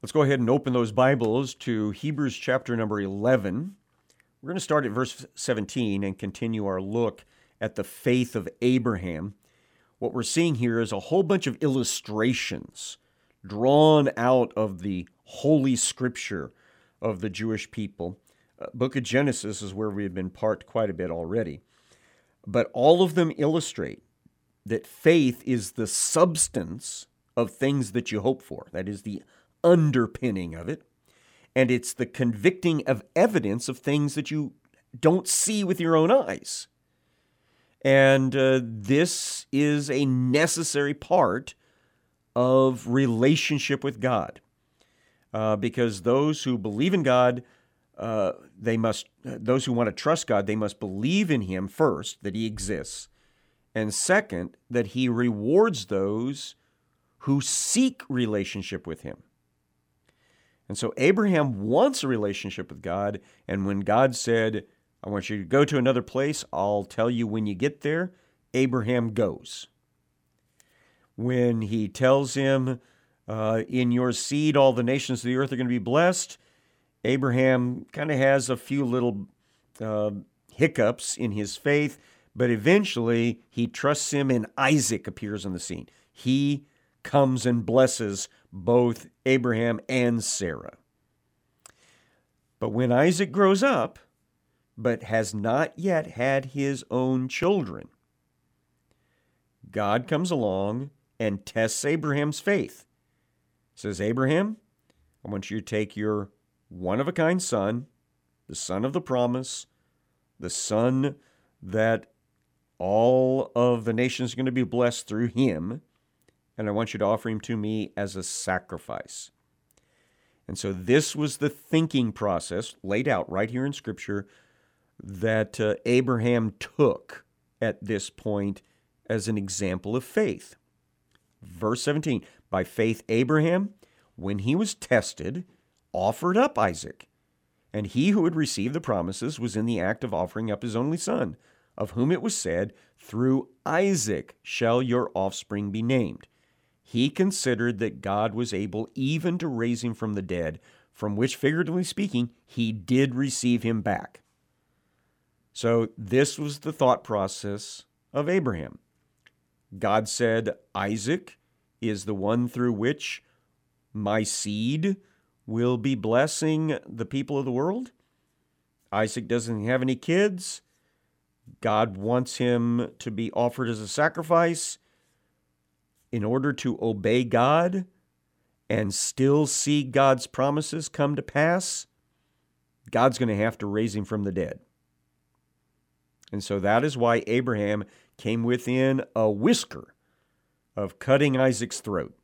Let's go ahead and open those Bibles to Hebrews chapter number 11. We're going to start at verse 17 and continue our look at the faith of Abraham. What we're seeing here is a whole bunch of illustrations drawn out of the Holy Scripture of the Jewish people. Uh, Book of Genesis is where we've been parked quite a bit already. But all of them illustrate that faith is the substance of things that you hope for. That is the underpinning of it. And it's the convicting of evidence of things that you don't see with your own eyes. And uh, this is a necessary part of relationship with God. Uh, because those who believe in God, uh, they must, those who want to trust God, they must believe in Him first, that He exists. And second, that He rewards those who seek relationship with Him. And so Abraham wants a relationship with God. And when God said, I want you to go to another place, I'll tell you when you get there, Abraham goes. When he tells him, uh, In your seed, all the nations of the earth are going to be blessed, Abraham kind of has a few little uh, hiccups in his faith, but eventually he trusts him, and Isaac appears on the scene. He comes and blesses both Abraham and Sarah. But when Isaac grows up, but has not yet had his own children, God comes along and tests Abraham's faith. Says, Abraham, I want you to take your one of a kind son, the son of the promise, the son that all of the nations are going to be blessed through him, and I want you to offer him to me as a sacrifice. And so this was the thinking process laid out right here in Scripture that uh, Abraham took at this point as an example of faith. Verse 17 By faith, Abraham, when he was tested, offered up Isaac. And he who had received the promises was in the act of offering up his only son, of whom it was said, Through Isaac shall your offspring be named he considered that God was able even to raise him from the dead, from which, figuratively speaking, he did receive him back. So, this was the thought process of Abraham. God said, Isaac is the one through which my seed will be blessing the people of the world. Isaac doesn't have any kids. God wants him to be offered as a sacrifice in order to obey God and still see God's promises come to pass, God's going to have to raise him from the dead. And so that is why Abraham came within a whisker of cutting Isaac's throat,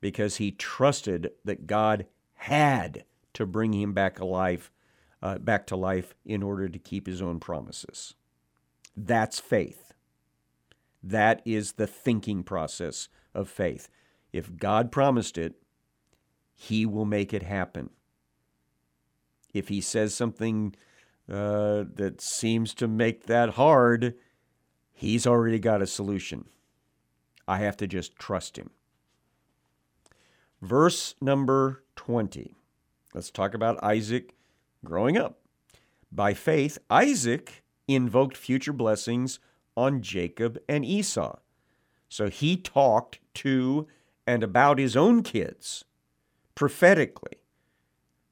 because he trusted that God had to bring him back alive, uh, back to life in order to keep his own promises. That's faith. That is the thinking process of faith. If God promised it, He will make it happen. If He says something uh, that seems to make that hard, He's already got a solution. I have to just trust Him. Verse number 20. Let's talk about Isaac growing up. By faith, Isaac invoked future blessings on Jacob and Esau. So he talked to and about his own kids prophetically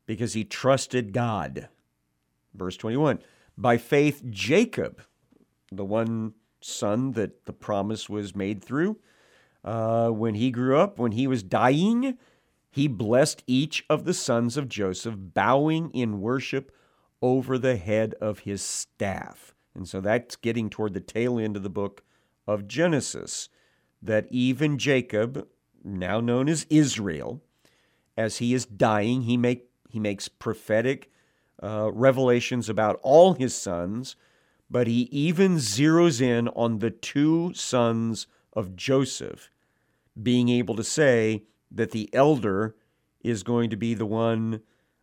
because he trusted God. Verse 21 By faith, Jacob, the one son that the promise was made through, uh, when he grew up, when he was dying, he blessed each of the sons of Joseph, bowing in worship over the head of his staff. And so that's getting toward the tail end of the book of Genesis, that even Jacob, now known as Israel, as he is dying, he, make, he makes prophetic uh, revelations about all his sons, but he even zeroes in on the two sons of Joseph, being able to say that the elder is going to be the one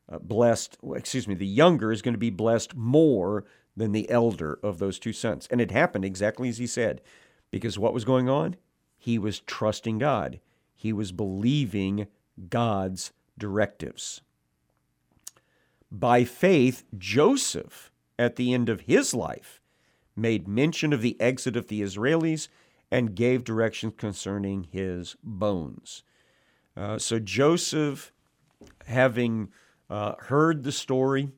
uh, blessed, excuse me, the younger is going to be blessed more than the elder of those two sons. And it happened exactly as he said, because what was going on? He was trusting God, he was believing God's directives. By faith, Joseph, at the end of his life, made mention of the exit of the Israelis and gave directions concerning his bones. Uh, so Joseph, having uh, heard the story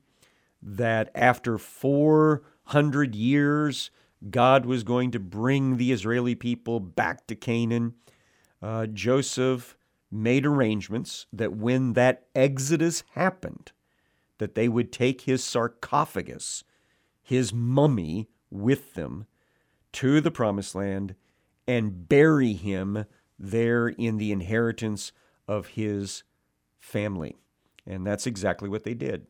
that after 400 years, God was going to bring the Israeli people back to Canaan, uh, Joseph made arrangements that when that exodus happened, that they would take his sarcophagus, his mummy, with them to the promised land and bury him there in the inheritance of his family. And that's exactly what they did.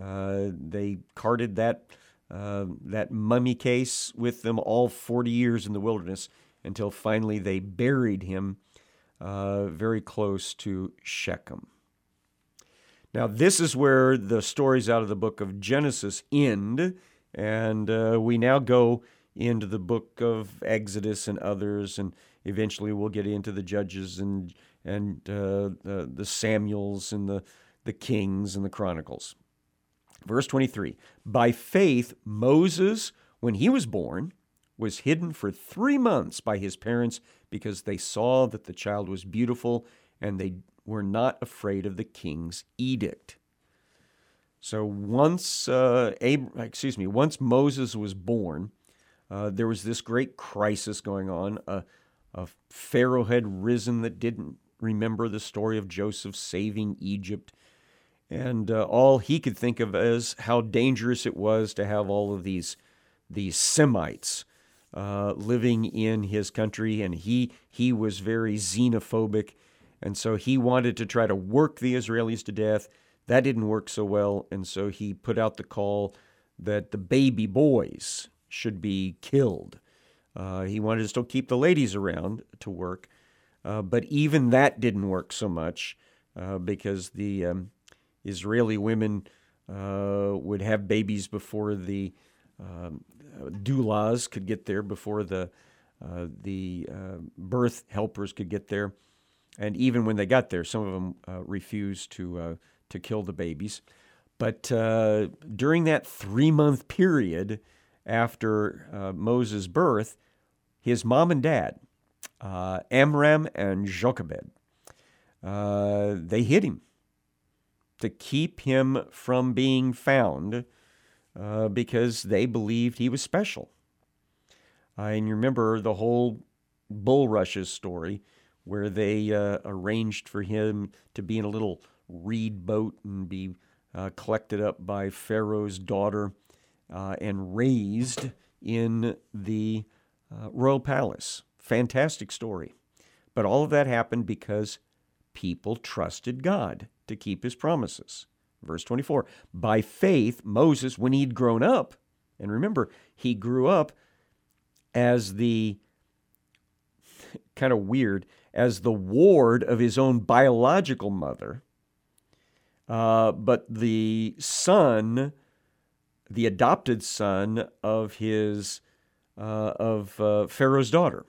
Uh, they carted that, uh, that mummy case with them all 40 years in the wilderness until finally they buried him uh, very close to Shechem. Now, this is where the stories out of the book of Genesis end, and uh, we now go into the book of Exodus and others, and eventually we'll get into the Judges and and uh, the, the Samuels and the the Kings and the Chronicles. Verse 23 By faith, Moses, when he was born, was hidden for three months by his parents because they saw that the child was beautiful and they were not afraid of the king's edict. So once, uh, Ab- excuse me, once Moses was born, uh, there was this great crisis going on. A Pharaoh had risen that didn't remember the story of Joseph saving Egypt. And uh, all he could think of as how dangerous it was to have all of these, these Semites uh, living in his country, and he he was very xenophobic, and so he wanted to try to work the Israelis to death. That didn't work so well, and so he put out the call that the baby boys should be killed. Uh, he wanted to still keep the ladies around to work, uh, but even that didn't work so much uh, because the um, Israeli women uh, would have babies before the um, doulas could get there before the uh, the uh, birth helpers could get there, and even when they got there, some of them uh, refused to uh, to kill the babies. But during that three month period after Moses' birth, his mom and dad, Amram and Jochebed, they hid him to keep him from being found uh, because they believed he was special. Uh, and you remember the whole bulrushes story where they uh, arranged for him to be in a little reed boat and be uh, collected up by Pharaoh's daughter uh, and raised in the uh, royal palace. Fantastic story. But all of that happened because people trusted God to keep his promises. Verse 24 By faith, Moses, when he'd grown up, and remember, he grew up as the kind of weird, as the ward of his own biological mother, uh, but the son, the adopted son of his uh, of uh, Pharaoh's daughter,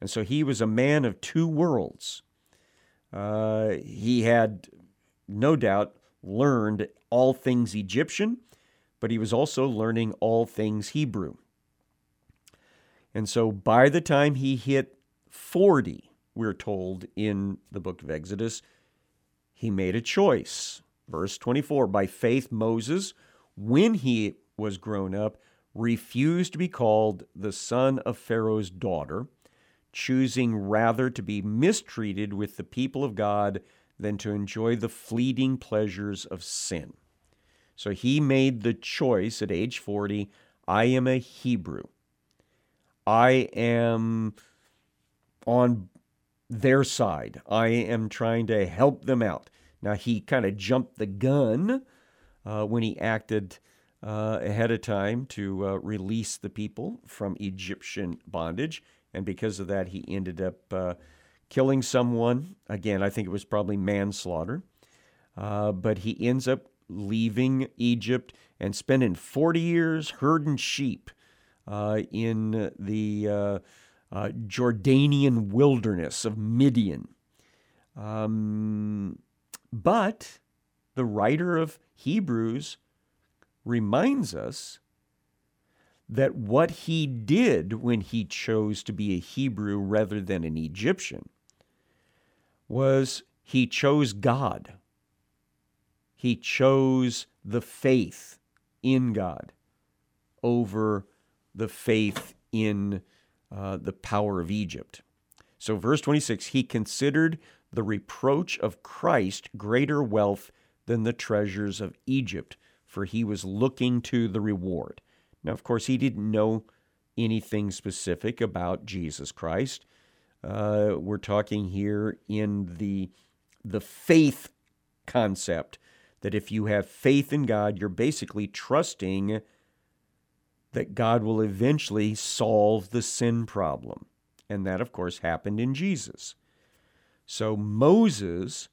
and so he was a man of two worlds. Uh, he had no doubt learned all things Egyptian, but he was also learning all things Hebrew. And so by the time he hit 40, we're told in the book of Exodus, he made a choice. Verse 24 By faith, Moses, when he was grown up, refused to be called the son of Pharaoh's daughter, choosing rather to be mistreated with the people of God than to enjoy the fleeting pleasures of sin. So he made the choice at age 40 I am a Hebrew. I am on their side. I am trying to help them out. Now, he kind of jumped the gun uh, when he acted uh, ahead of time to uh, release the people from Egyptian bondage. And because of that, he ended up uh, killing someone. Again, I think it was probably manslaughter. Uh, but he ends up leaving Egypt and spending 40 years herding sheep uh, in the uh, uh Jordanian wilderness of Midian. Um, But the writer of Hebrews reminds us that what he did when he chose to be a Hebrew rather than an Egyptian was he chose God. He chose the faith in God over the faith in uh, the power of Egypt. So, verse 26 he considered the reproach of Christ greater wealth than the treasures of Egypt, for he was looking to the reward. Now, of course, he didn't know anything specific about Jesus Christ. Uh, we're talking here in the the faith concept that if you have faith in God, you're basically trusting that God will eventually solve the sin problem. And that, of course, happened in Jesus. So Moses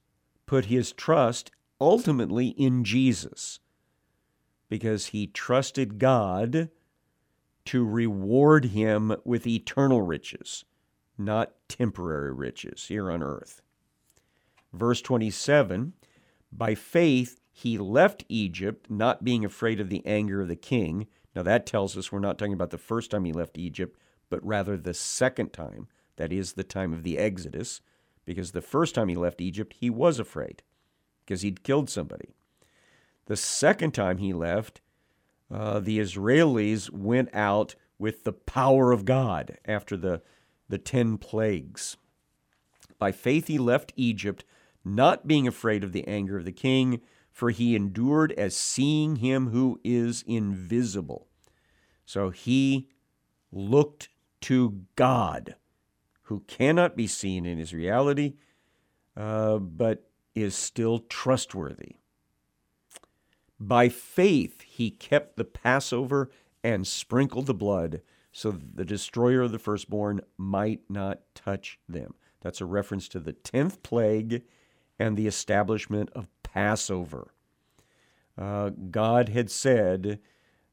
put his trust ultimately in Jesus because he trusted God to reward him with eternal riches, not temporary riches here on earth. Verse 27 By faith he left Egypt, not being afraid of the anger of the king. Now that tells us we're not talking about the first time he left Egypt, but rather the second time. That is the time of the Exodus, because the first time he left Egypt, he was afraid because he'd killed somebody. The second time he left, uh, the Israelis went out with the power of God after the, the ten plagues. By faith he left Egypt, not being afraid of the anger of the king, for he endured as seeing him who is invisible. So he looked to God, who cannot be seen in his reality, uh, but is still trustworthy. By faith, he kept the Passover and sprinkled the blood so that the destroyer of the firstborn might not touch them. That's a reference to the 10th plague and the establishment of Passover. Uh, God had said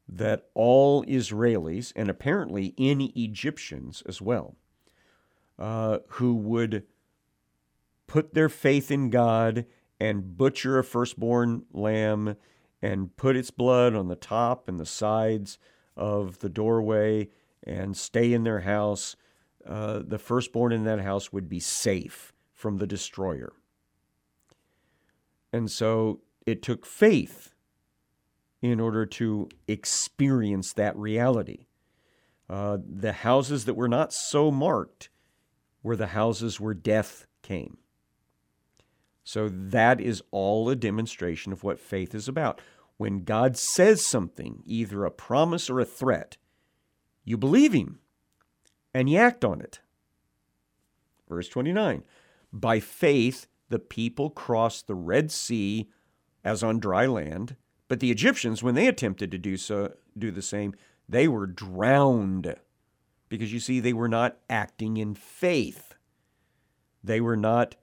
that all Israelis, and apparently any Egyptians as well, uh, who would put their faith in God and butcher a firstborn lamb and put its blood on the top and the sides of the doorway and stay in their house, uh, the firstborn in that house would be safe from the destroyer. And so it took faith in order to experience that reality. Uh, the houses that were not so marked were the houses where death came. So that is all a demonstration of what faith is about. When God says something, either a promise or a threat, you believe Him and you act on it. Verse 29 By faith, the people crossed the Red Sea as on dry land, but the Egyptians, when they attempted to do, so, do the same, they were drowned because you see, they were not acting in faith. They were not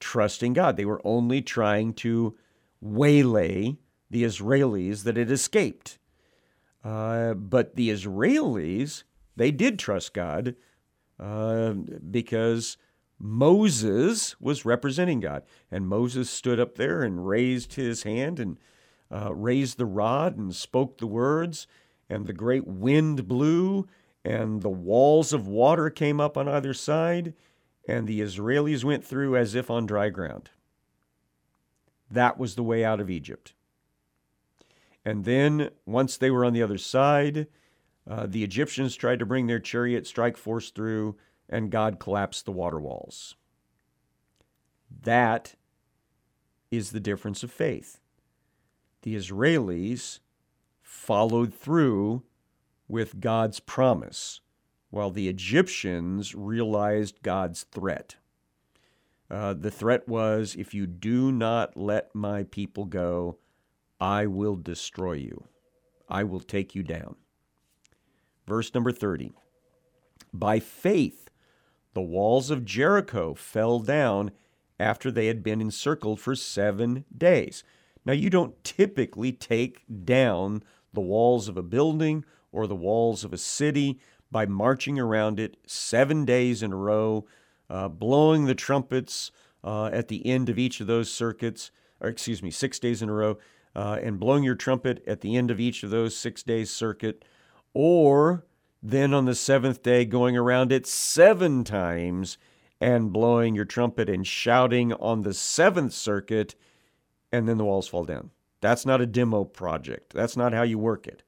trusting God. They were only trying to waylay the Israelis that had escaped. Uh, but the Israelis, they did trust God uh, because Moses was representing God. And Moses stood up there and raised his hand and uh, raised the rod and spoke the words, and the great wind blew, and the walls of water came up on either side, and the Israelis went through as if on dry ground. That was the way out of Egypt. And then, once they were on the other side, uh, the Egyptians tried to bring their chariot strike force through, and God collapsed the water walls. That is the difference of faith. The Israelis followed through with God's promise while the Egyptians realized God's threat. Uh, the threat was if you do not let my people go, I will destroy you. I will take you down. Verse number 30 By faith, the walls of Jericho fell down after they had been encircled for seven days. Now, you don't typically take down the walls of a building or the walls of a city by marching around it seven days in a row, uh, blowing the trumpets uh, at the end of each of those circuits. or excuse me, six days in a row, uh, and blowing your trumpet at the end of each of those six days circuit, or then on the seventh day going around it seven times and blowing your trumpet and shouting on the seventh circuit, and then the walls fall down. That's not a demo project. That's not how you work it.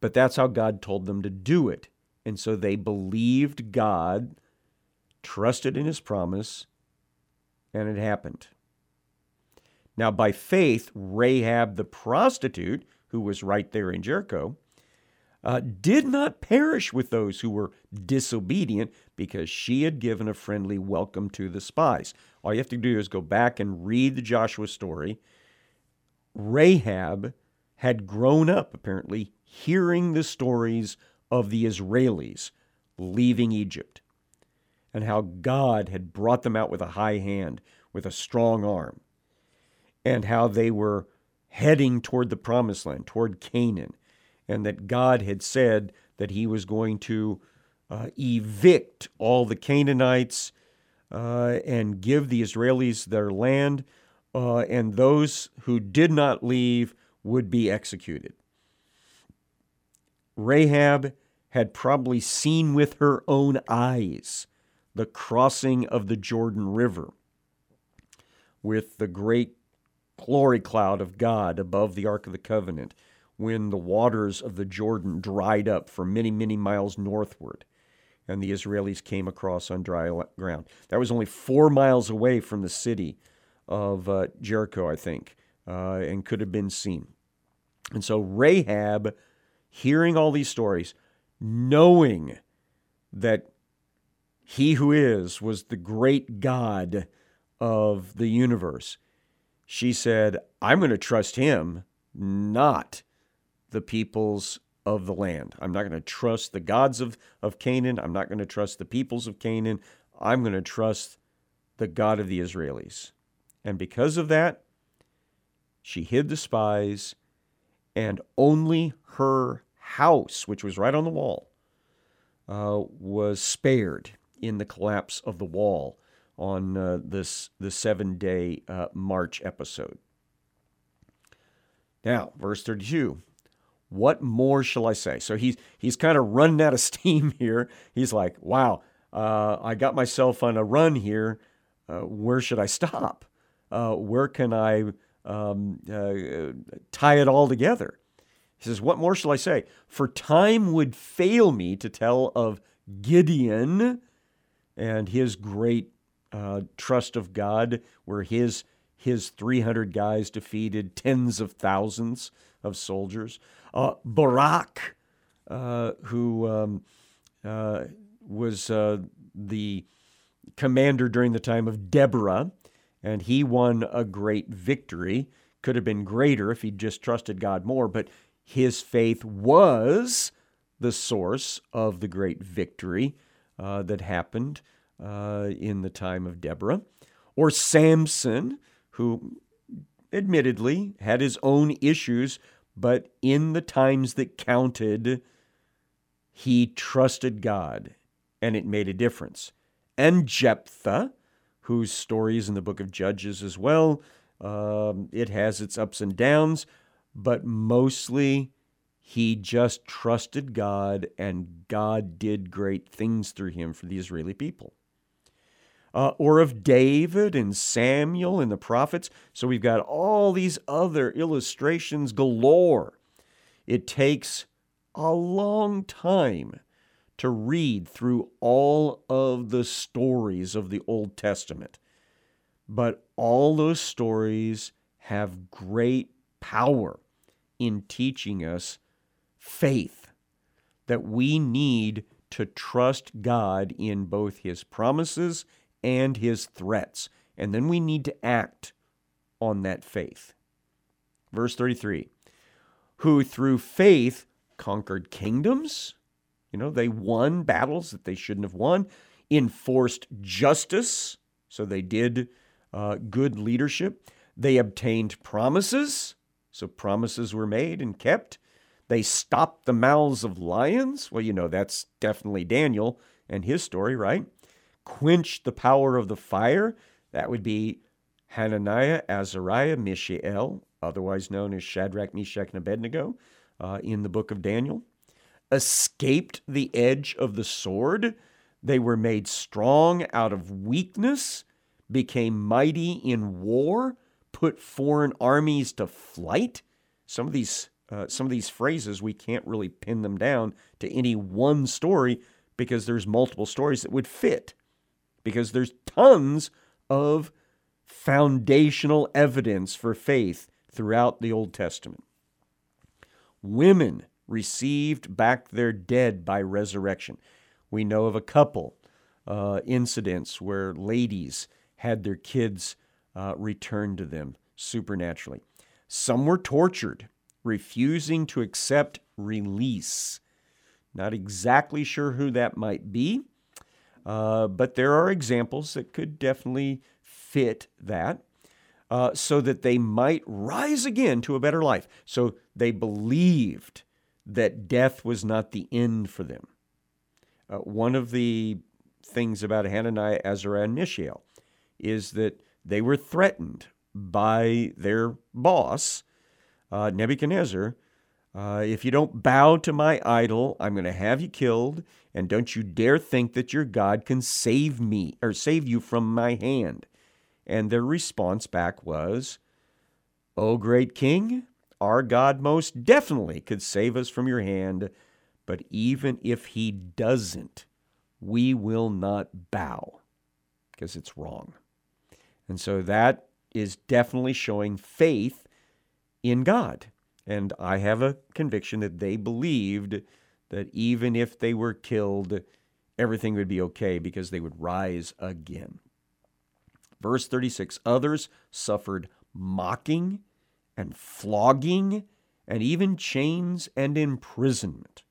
But that's how God told them to do it. And so they believed God, trusted in his promise, and it happened. Now, by faith, Rahab the prostitute, who was right there in Jericho, uh, did not perish with those who were disobedient because she had given a friendly welcome to the spies. All you have to do is go back and read the Joshua story. Rahab had grown up, apparently, hearing the stories of the Israelis leaving Egypt and how God had brought them out with a high hand, with a strong arm, and how they were heading toward the promised land, toward Canaan, and that God had said that He was going to uh, evict all the Canaanites uh, and give the Israelis their land, uh, and those who did not leave would be executed. Rahab had probably seen with her own eyes the crossing of the Jordan River with the great glory cloud of God above the Ark of the Covenant when the waters of the Jordan dried up for many, many miles northward and the Israelis came across on dry ground. That was only four miles away from the city of uh, Jericho, I think, uh, and could have been seen. And so Rahab, hearing all these stories, knowing that he who is was the great God of the universe, she said, I'm going to trust him, not the peoples of the land. I'm not going to trust the gods of, of Canaan. I'm not going to trust the peoples of Canaan. I'm going to trust the God of the Israelis. And because of that, she hid the spies, and only her house, which was right on the wall, uh, was spared in the collapse of the wall on uh, this the seven day uh, march episode. Now, verse 32 what more shall I say? So he's he's kind of running out of steam here. He's like, wow, uh, I got myself on a run here. Uh, where should I stop? Uh, where can I um, tie it all together? He says, What more shall I say? For time would fail me to tell of Gideon and his great uh, trust of God, where his his 300 guys defeated tens of thousands of soldiers. Uh, Barak, uh, who um, uh, was uh, the commander during the time of Deborah, and he won a great victory. Could have been greater if he'd just trusted God more, but his faith was the source of the great victory uh, that happened uh, in the time of Deborah. Or Samson, who admittedly had his own issues but in the times that counted, he trusted God, and it made a difference. And Jephthah, whose story is in the book of Judges as well, um, it has its ups and downs, but mostly he just trusted God, and God did great things through him for the Israeli people uh, or of David and Samuel and the prophets. So we've got all these other illustrations galore. It takes a long time to read through all of the stories of the Old Testament. But all those stories have great power in teaching us faith that we need to trust God in both His promises and his threats. And then we need to act on that faith. Verse 33 Who through faith conquered kingdoms. You know, they won battles that they shouldn't have won, enforced justice. So they did uh, good leadership. They obtained promises. So promises were made and kept. They stopped the mouths of lions. Well, you know, that's definitely Daniel and his story, right? Quenched the power of the fire. That would be Hananiah, Azariah, Mishael, otherwise known as Shadrach, Meshach, and Abednego, uh, in the book of Daniel, escaped the edge of the sword. They were made strong out of weakness, became mighty in war, put foreign armies to flight. Some of these uh, some of these phrases we can't really pin them down to any one story because there's multiple stories that would fit because there's tons of foundational evidence for faith throughout the Old Testament. Women received back their dead by resurrection. We know of a couple uh, incidents where ladies had their kids uh, returned to them supernaturally. Some were tortured, refusing to accept release. Not exactly sure who that might be, uh, but there are examples that could definitely fit that. Uh, so that they might rise again to a better life. So they believed that death was not the end for them. Uh, one of the things about Hananiah, Azariah, and Mishael is that they were threatened by their boss, uh, Nebuchadnezzar. Uh, if you don't bow to my idol, I'm going to have you killed, and don't you dare think that your God can save me or save you from my hand. And their response back was, O great king, our God most definitely could save us from your hand, but even if he doesn't, we will not bow because it's wrong. And so that is definitely showing faith in God. And I have a conviction that they believed that even if they were killed, everything would be okay because they would rise again. Verse 36 Others suffered mocking and flogging and even chains and imprisonment.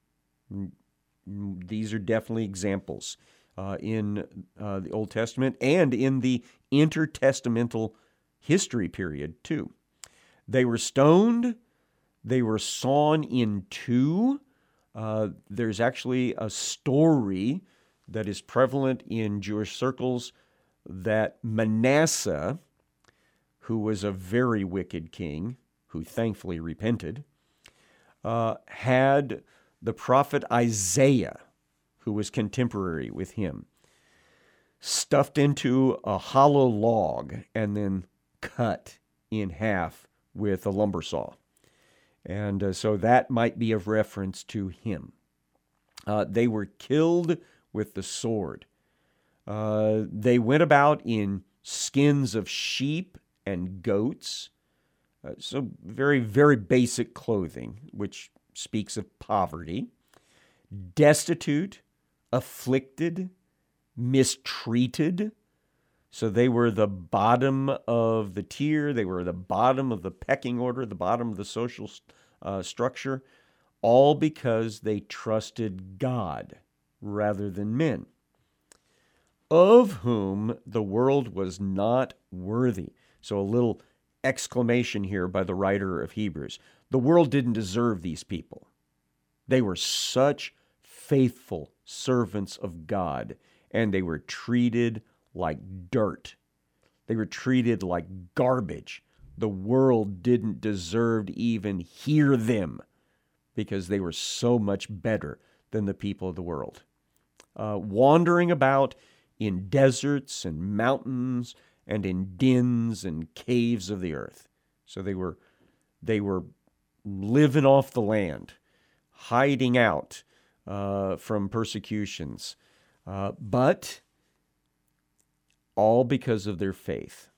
These are definitely examples uh, in uh, the Old Testament and in the intertestamental history period, too. They were stoned, they were sawn in two. Uh, there's actually a story that is prevalent in Jewish circles that Manasseh, who was a very wicked king, who thankfully repented, uh, had the prophet Isaiah, who was contemporary with him, stuffed into a hollow log and then cut in half with a lumber saw. And uh, so that might be of reference to him. Uh, they were killed with the sword. Uh, they went about in skins of sheep and goats. Uh, so, very, very basic clothing, which speaks of poverty. Destitute, afflicted, mistreated. So they were the bottom of the tier, they were the bottom of the pecking order, the bottom of the social uh, structure, all because they trusted God rather than men, of whom the world was not worthy. So a little exclamation here by the writer of Hebrews. The world didn't deserve these people. They were such faithful servants of God, and they were treated like dirt. They were treated like garbage. The world didn't deserve to even hear them because they were so much better than the people of the world. Uh, wandering about in deserts and mountains and in dens and caves of the earth. So they were they were living off the land, hiding out uh, from persecutions, uh, but all because of their faith.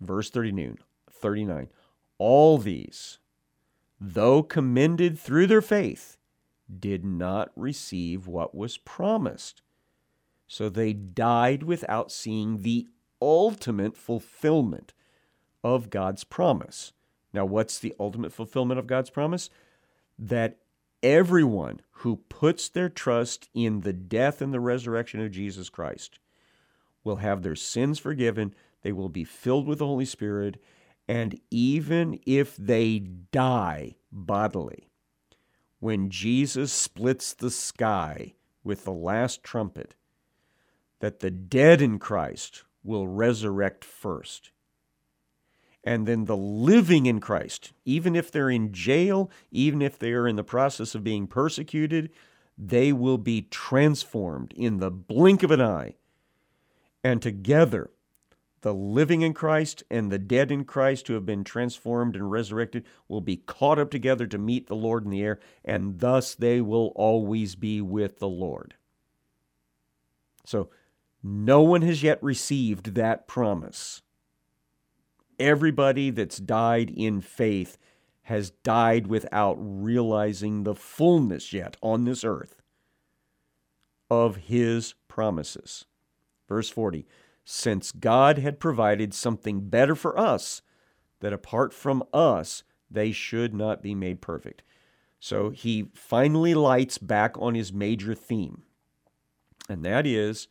Verse 39, 39 All these, though commended through their faith, did not receive what was promised. So they died without seeing the ultimate fulfillment of God's promise. Now, what's the ultimate fulfillment of God's promise? That everyone who puts their trust in the death and the resurrection of Jesus Christ will have their sins forgiven, they will be filled with the Holy Spirit, and even if they die bodily, when Jesus splits the sky with the last trumpet, that the dead in Christ will resurrect first. And then the living in Christ, even if they're in jail, even if they are in the process of being persecuted, they will be transformed in the blink of an eye. And together, the living in Christ and the dead in Christ who have been transformed and resurrected will be caught up together to meet the Lord in the air, and thus they will always be with the Lord. So, no one has yet received that promise. Everybody that's died in faith has died without realizing the fullness yet on this earth of his promises. Verse 40 Since God had provided something better for us, that apart from us, they should not be made perfect. So he finally lights back on his major theme, and that is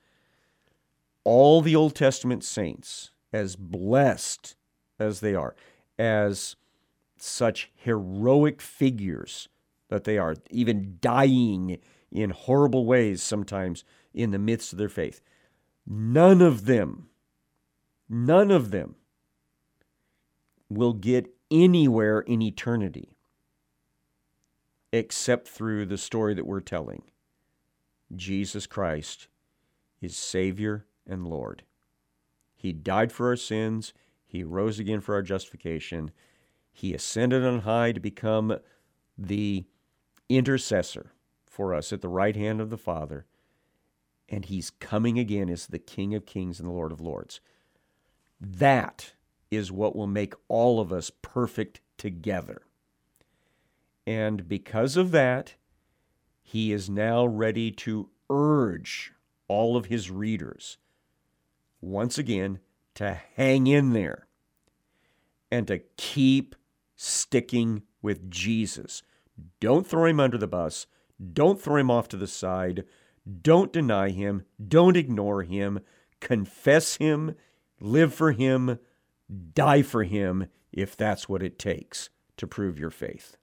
all the Old Testament saints, as blessed as they are, as such heroic figures that they are, even dying in horrible ways sometimes in the midst of their faith. None of them, none of them will get anywhere in eternity except through the story that we're telling. Jesus Christ is Savior and Lord. He died for our sins, He rose again for our justification, He ascended on high to become the intercessor for us at the right hand of the Father, and He's coming again as the King of kings and the Lord of lords. That is what will make all of us perfect together. And because of that, he is now ready to urge all of his readers once again, to hang in there and to keep sticking with Jesus. Don't throw him under the bus. Don't throw him off to the side. Don't deny him. Don't ignore him. Confess him. Live for him. Die for him if that's what it takes to prove your faith.